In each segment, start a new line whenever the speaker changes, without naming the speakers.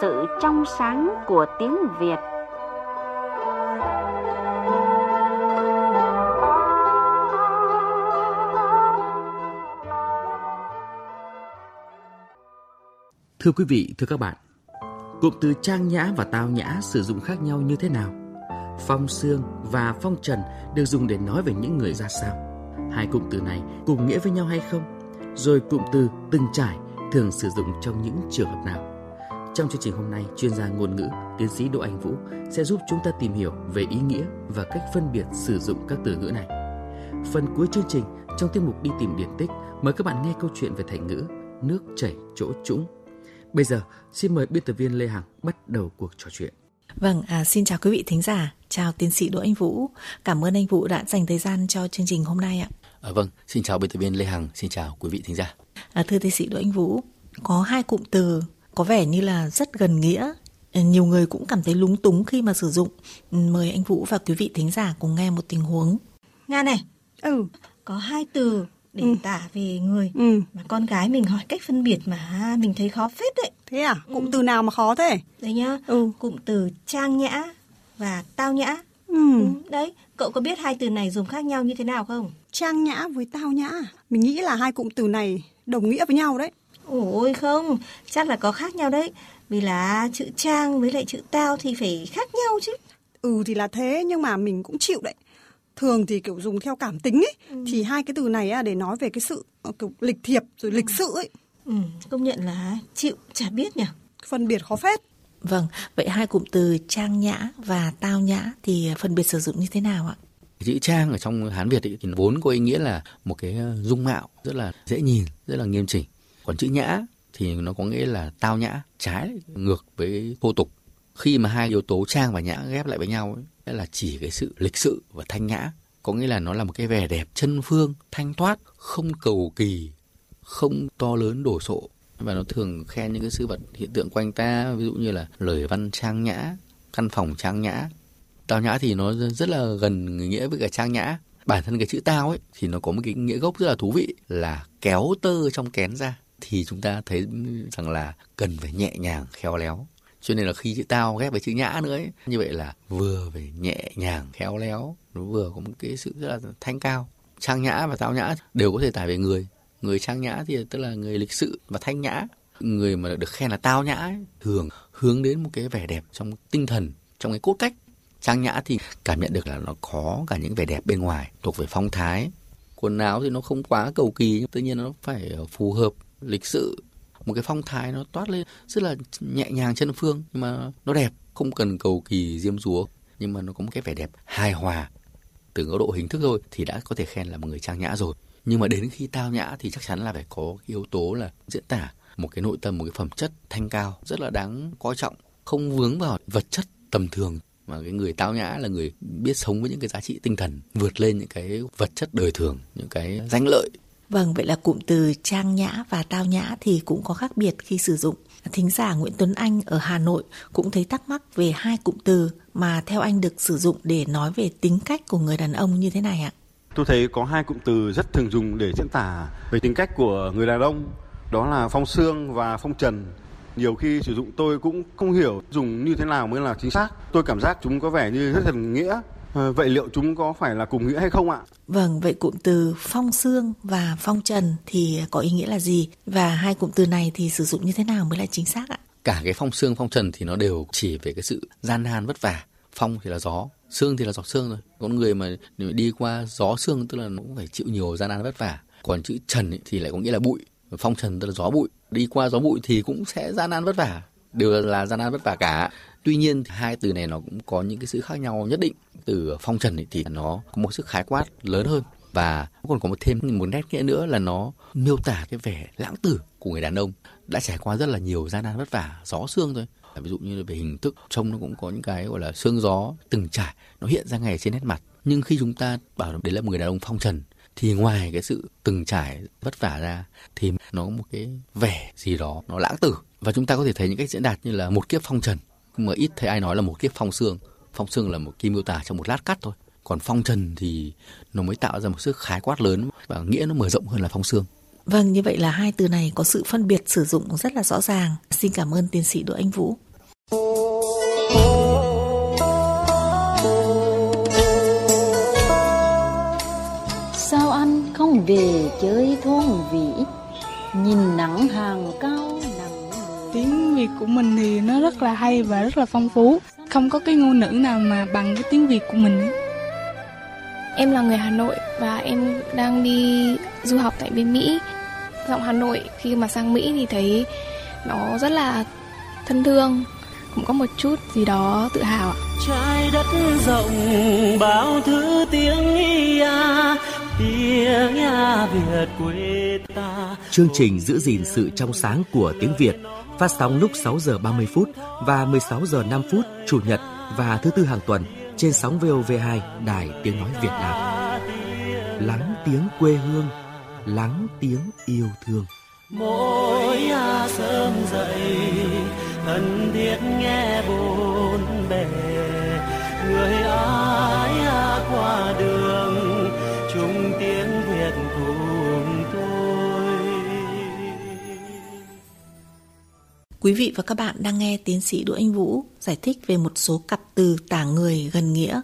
sự trong sáng của tiếng Việt.
Thưa quý vị, thưa các bạn, cụm từ trang nhã và tao nhã sử dụng khác nhau như thế nào? Phong sương và phong trần được dùng để nói về những người ra sao? Hai cụm từ này cùng nghĩa với nhau hay không? Rồi cụm từ từng trải thường sử dụng trong những trường hợp nào? Trong chương trình hôm nay, chuyên gia ngôn ngữ, tiến sĩ Đỗ Anh Vũ sẽ giúp chúng ta tìm hiểu về ý nghĩa và cách phân biệt sử dụng các từ ngữ này. Phần cuối chương trình, trong tiết mục đi tìm điển tích, mời các bạn nghe câu chuyện về thành ngữ nước chảy chỗ trũng. Bây giờ, xin mời biên tập viên Lê Hằng bắt đầu cuộc trò chuyện.
Vâng, à, xin chào quý vị thính giả, chào tiến sĩ Đỗ Anh Vũ. Cảm ơn anh Vũ đã dành thời gian cho chương trình hôm nay ạ.
À, vâng, xin chào biên tập viên Lê Hằng, xin chào quý vị thính giả.
À, thưa tiến sĩ Đỗ Anh Vũ, có hai cụm từ có vẻ như là rất gần nghĩa. Nhiều người cũng cảm thấy lúng túng khi mà sử dụng. Mời anh vũ và quý vị thính giả cùng nghe một tình huống.
Nga này
ừ.
có hai từ để
Ừ.
tả về người
ừ.
mà con gái mình hỏi cách phân biệt mà mình thấy khó phết đấy.
Thế à? Cụm từ nào mà khó thế?
Đấy nhá
ừ.
cụm từ trang nhã và tao nhã.
Ừ.
Ừ. đấy cậu có biết hai từ này dùng khác nhau như thế nào không?
Trang nhã với tao nhã. Mình nghĩ là hai cụm từ này đồng nghĩa với nhau đấy
ôi không chắc là có khác nhau đấy. Vì là chữ trang với lại chữ tao thì phải khác nhau chứ.
Ừ thì là thế nhưng mà mình cũng chịu đấy. Thường thì kiểu dùng theo cảm tính ấy
Ừ.
thì hai cái từ này á, để nói về cái sự ờ, kiểu lịch thiệp rồi lịch sự ấy.
Ừ, công nhận là chịu chả biết nhỉ.
Phân biệt khó phết.
Vâng vậy hai cụm từ trang nhã và tao nhã thì phân biệt sử dụng như thế nào ạ?
Chữ trang ở trong Hán Việt ý, thì vốn có ý nghĩa là một cái ờ, dung mạo rất là dễ nhìn, rất là nghiêm chỉnh. Còn chữ nhã thì nó có nghĩa là tao nhã, trái ngược với thô tục. Khi mà hai yếu tố trang và nhã ghép lại với nhau ấy, là chỉ cái sự lịch sự và thanh nhã. Có nghĩa là nó là một cái vẻ đẹp chân phương, thanh thoát, không cầu kỳ, không to lớn đổ sộ và nó thường khen những cái sự vật hiện tượng quanh ta ví dụ như là lời văn trang nhã căn phòng trang nhã tao nhã thì nó rất là gần nghĩa với cả trang nhã bản thân cái chữ tao ấy thì nó có một cái nghĩa gốc rất là thú vị là kéo tơ trong kén ra thì chúng ta thấy rằng là cần phải nhẹ nhàng khéo léo. Cho nên là khi chữ tao ghép với chữ nhã nữa ấy, như vậy là vừa phải nhẹ nhàng khéo léo nó vừa có một cái sự rất là thanh cao. Trang nhã và tao nhã đều có thể tải về người. Người trang nhã thì tức là người lịch sự và thanh nhã. Người mà được khen là tao nhã ấy, thường hướng đến một cái vẻ đẹp trong tinh thần trong cái cốt cách. Trang nhã thì cảm nhận được là nó có cả những vẻ đẹp bên ngoài thuộc về phong thái. Quần áo thì nó không quá cầu kỳ nhưng tự nhiên nó phải phù hợp lịch sự, một cái phong thái nó toát lên rất là nhẹ nhàng chân phương, nhưng mà nó đẹp, không cần cầu kỳ diêm dúa, nhưng mà nó có một cái vẻ đẹp hài hòa. Từ góc độ hình thức thôi thì đã có thể khen là một người trang nhã rồi. Nhưng mà đến khi tao nhã thì chắc chắn là phải có yếu tố là diễn tả một cái nội tâm, một cái phẩm chất thanh cao rất là đáng coi trọng, không vướng vào vật chất tầm thường. Mà cái người tao nhã là người biết sống với những cái giá trị tinh thần, vượt lên những cái vật chất đời thường, những cái danh lợi
Vâng, vậy là cụm từ trang nhã và tao nhã thì cũng có khác biệt khi sử dụng. Thính giả Nguyễn Tuấn Anh ở Hà Nội cũng thấy thắc mắc về hai cụm từ mà theo anh được sử dụng để nói về tính cách của người đàn ông như thế này ạ.
Tôi thấy có hai cụm từ rất thường dùng để diễn tả về tính cách của người đàn ông, đó là phong sương và phong trần. Nhiều khi sử dụng tôi cũng không hiểu dùng như thế nào mới là chính xác. Tôi cảm giác chúng có vẻ như rất thần nghĩa. Ờ, Vậy liệu chúng có phải là cùng nghĩa hay không ạ?
Vâng, vậy cụm từ phong xương và phong trần thì có ý nghĩa là gì? Và hai cụm từ này thì sử dụng như thế nào mới là chính xác ạ?
cả cái phong sương phong trần thì nó đều chỉ về cái sự gian nan vất vả. Phong thì là gió sương thì là giọt sương rồi con người mà đi qua gió sương tức là nó cũng phải chịu nhiều gian nan vất vả. Còn chữ trần ấy thì lại có nghĩa là bụi. Phong trần tức là gió bụi. Đi qua gió bụi thì cũng sẽ gian nan vất vả. Đều là gian nan vất vả cả tuy nhiên hai từ này nó cũng có những cái sự khác nhau nhất định. Từ phong trần thì nó có một sức khái quát lớn hơn. Và còn có một thêm một nét nghĩa nữa là nó miêu tả cái vẻ lãng tử của người đàn ông. Đã trải qua rất là nhiều gian nan vất vả, gió xương thôi. Ví dụ như là về hình thức, trông nó cũng có những cái, gọi là, xương gió từng trải, nó hiện ra ngay trên nét mặt. Nhưng khi chúng ta bảo đấy là một người đàn ông phong trần, thì ngoài cái sự từng trải vất vả ra, thì nó có một cái vẻ gì đó nó lãng tử. Và chúng ta có thể thấy những cách diễn đạt như là một kiếp phong trần mà ít thấy ai nói là một kiếp phong xương, phong xương là một kim miêu tả trong một lát cắt thôi còn phong trần thì nó mới tạo ra một sức khái quát lớn và nghĩa nó mở rộng hơn là phong xương.
Vâng, như vậy là hai từ này có sự phân biệt sử dụng rất là rõ ràng. Xin cảm ơn tiến sĩ Đỗ Anh Vũ.
Việt của mình thì nó rất là hay và rất là phong phú Không có cái ngôn ngữ nào mà bằng cái tiếng Việt của mình
Em là người Hà Nội và em đang đi du học tại bên Mỹ Giọng Hà Nội khi mà sang Mỹ thì thấy nó rất là thân thương cũng có một chút gì đó tự hào ạ.
Trái đất rộng bao thứ tiếng ia tiếng ia Việt quê ta.
Chương trình giữ gìn sự trong sáng của tiếng Việt phát sóng lúc 6 giờ 30 phút và 16 giờ 5 phút chủ nhật và thứ tư hàng tuần trên sóng VOV2 Đài Tiếng nói Việt Nam. Lắng tiếng quê hương, lắng tiếng yêu thương.
Mỗi sớm dậy thân thiết nghe bốn bề người ai à qua đường
Quý vị và các bạn đang nghe tiến sĩ Đỗ Anh Vũ giải thích về một số cặp từ tả người gần nghĩa.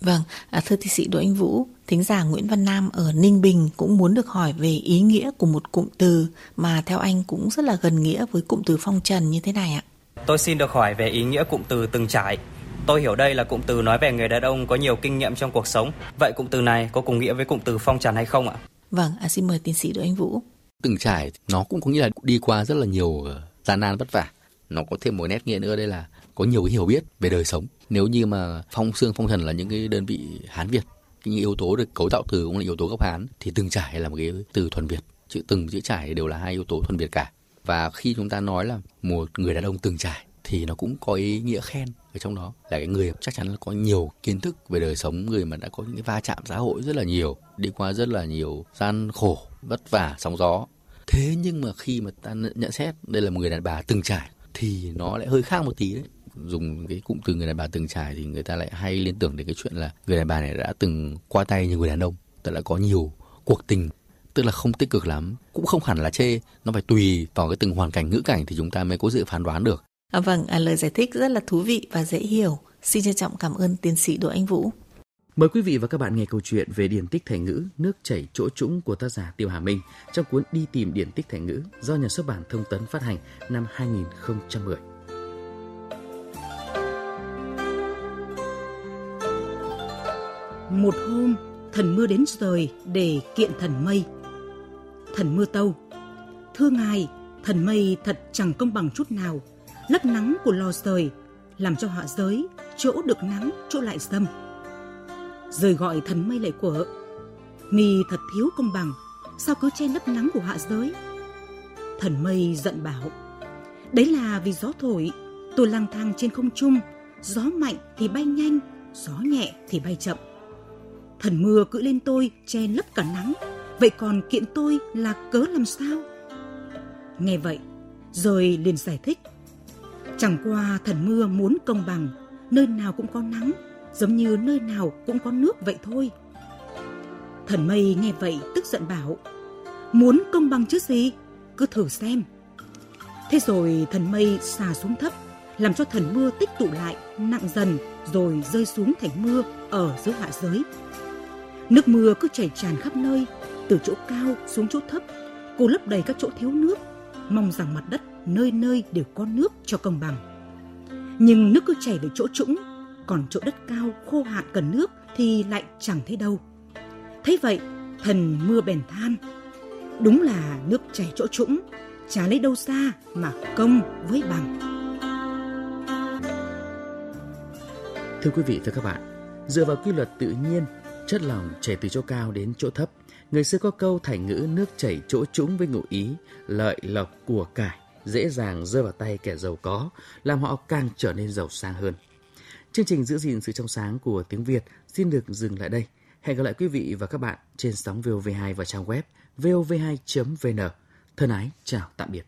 Vâng, à, thưa tiến sĩ Đỗ Anh Vũ, thính giả Nguyễn Văn Nam ở Ninh Bình cũng muốn được hỏi về ý nghĩa của một cụm từ mà theo anh cũng rất là gần nghĩa với cụm từ phong trần như thế này ạ.
Tôi xin được hỏi về ý nghĩa cụm từ từng trải. Tôi hiểu đây là cụm từ nói về người đàn ông có nhiều kinh nghiệm trong cuộc sống. Vậy cụm từ này có cùng nghĩa với cụm từ phong trần hay không ạ?
Vâng, à, xin mời tiến sĩ Đỗ Anh Vũ.
Từng trải nó cũng có nghĩa là đi qua rất là nhiều ờ, gian nan vất vả. Nó có thêm một nét nghĩa nữa đây là có nhiều cái hiểu biết về đời sống. Nếu như mà phong xương phong thần là những cái đơn vị Hán Việt, những yếu tố được cấu tạo từ cũng là yếu tố gốc Hán thì từng trải là một cái từ thuần Việt. Chữ từng chữ trải đều là hai yếu tố thuần Việt cả và khi chúng ta nói là một người đàn ông từng trải thì nó cũng có ý nghĩa khen ở trong đó là cái người chắc chắn là có nhiều kiến thức về đời sống người mà đã có những cái va chạm xã hội rất là nhiều đi qua rất là nhiều gian khổ vất vả sóng gió thế nhưng mà khi mà ta nhận xét đây là một người đàn bà từng trải thì nó lại hơi khác một tí đấy. Dùng cái cụm từ người đàn bà từng trải thì người ta lại hay liên tưởng đến cái chuyện là người đàn bà này đã từng qua tay như người đàn ông tức là có nhiều cuộc tình tức là không tích cực lắm cũng không hẳn là chê nó phải tùy vào cái từng hoàn cảnh ngữ cảnh thì chúng ta mới có sự phán đoán được.
À, vâng à, lời giải thích rất là thú vị và dễ hiểu. Xin trân trọng cảm ơn tiến sĩ đỗ anh vũ.
Mời quý vị và các bạn nghe câu chuyện về điển tích thành ngữ Nước chảy chỗ trũng của tác giả Tiêu Hà Minh trong cuốn Đi tìm điển tích thành ngữ do nhà xuất bản Thông tấn phát hành năm 2010.
Một hôm, thần mưa đến rời để kiện thần mây. Thần mưa tâu, thưa ngài, thần mây thật chẳng công bằng chút nào, lấp nắng của lò rời, làm cho họa giới, chỗ được nắng, chỗ lại dâm. Rời gọi thần mây lại của mi thật thiếu công bằng, sao cứ che lấp nắng của hạ giới? Thần mây giận bảo, đấy là vì gió thổi, tôi lang thang trên không trung, gió mạnh thì bay nhanh, gió nhẹ thì bay chậm Thần mưa cứ lên tôi che lấp cả nắng, vậy còn kiện tôi là cớ làm sao? Nghe vậy, rồi liền giải thích. Chẳng qua thần mưa muốn công bằng, nơi nào cũng có nắng, giống như nơi nào cũng có nước vậy thôi. Thần mây nghe vậy tức giận bảo, muốn công bằng chứ gì, cứ thử xem. Thế rồi thần mây xà xuống thấp, làm cho thần mưa tích tụ lại, nặng dần rồi rơi xuống thành mưa ở dưới hạ giới. Nước mưa cứ chảy tràn khắp nơi, từ chỗ cao xuống chỗ thấp, cô lấp đầy các chỗ thiếu nước, mong rằng mặt đất nơi nơi đều có nước cho công bằng. Nhưng nước cứ chảy về chỗ trũng, còn chỗ đất cao khô hạn cần nước thì lại chẳng thấy đâu. Thấy vậy, thần mưa bèn than. Đúng là nước chảy chỗ trũng, chả lấy đâu xa mà công với bằng.
Thưa quý vị, thưa các bạn, dựa vào quy luật tự nhiên chất lỏng chảy từ chỗ cao đến chỗ thấp. Người xưa có câu thành ngữ nước chảy chỗ trũng với ngụ ý, lợi lộc của cải, dễ dàng rơi vào tay kẻ giàu có, làm họ càng trở nên giàu sang hơn. Chương trình giữ gìn sự trong sáng của tiếng Việt xin được dừng lại đây. Hẹn gặp lại quý vị và các bạn trên sóng VOV2 và trang web vov2.vn. Thân ái, chào tạm biệt.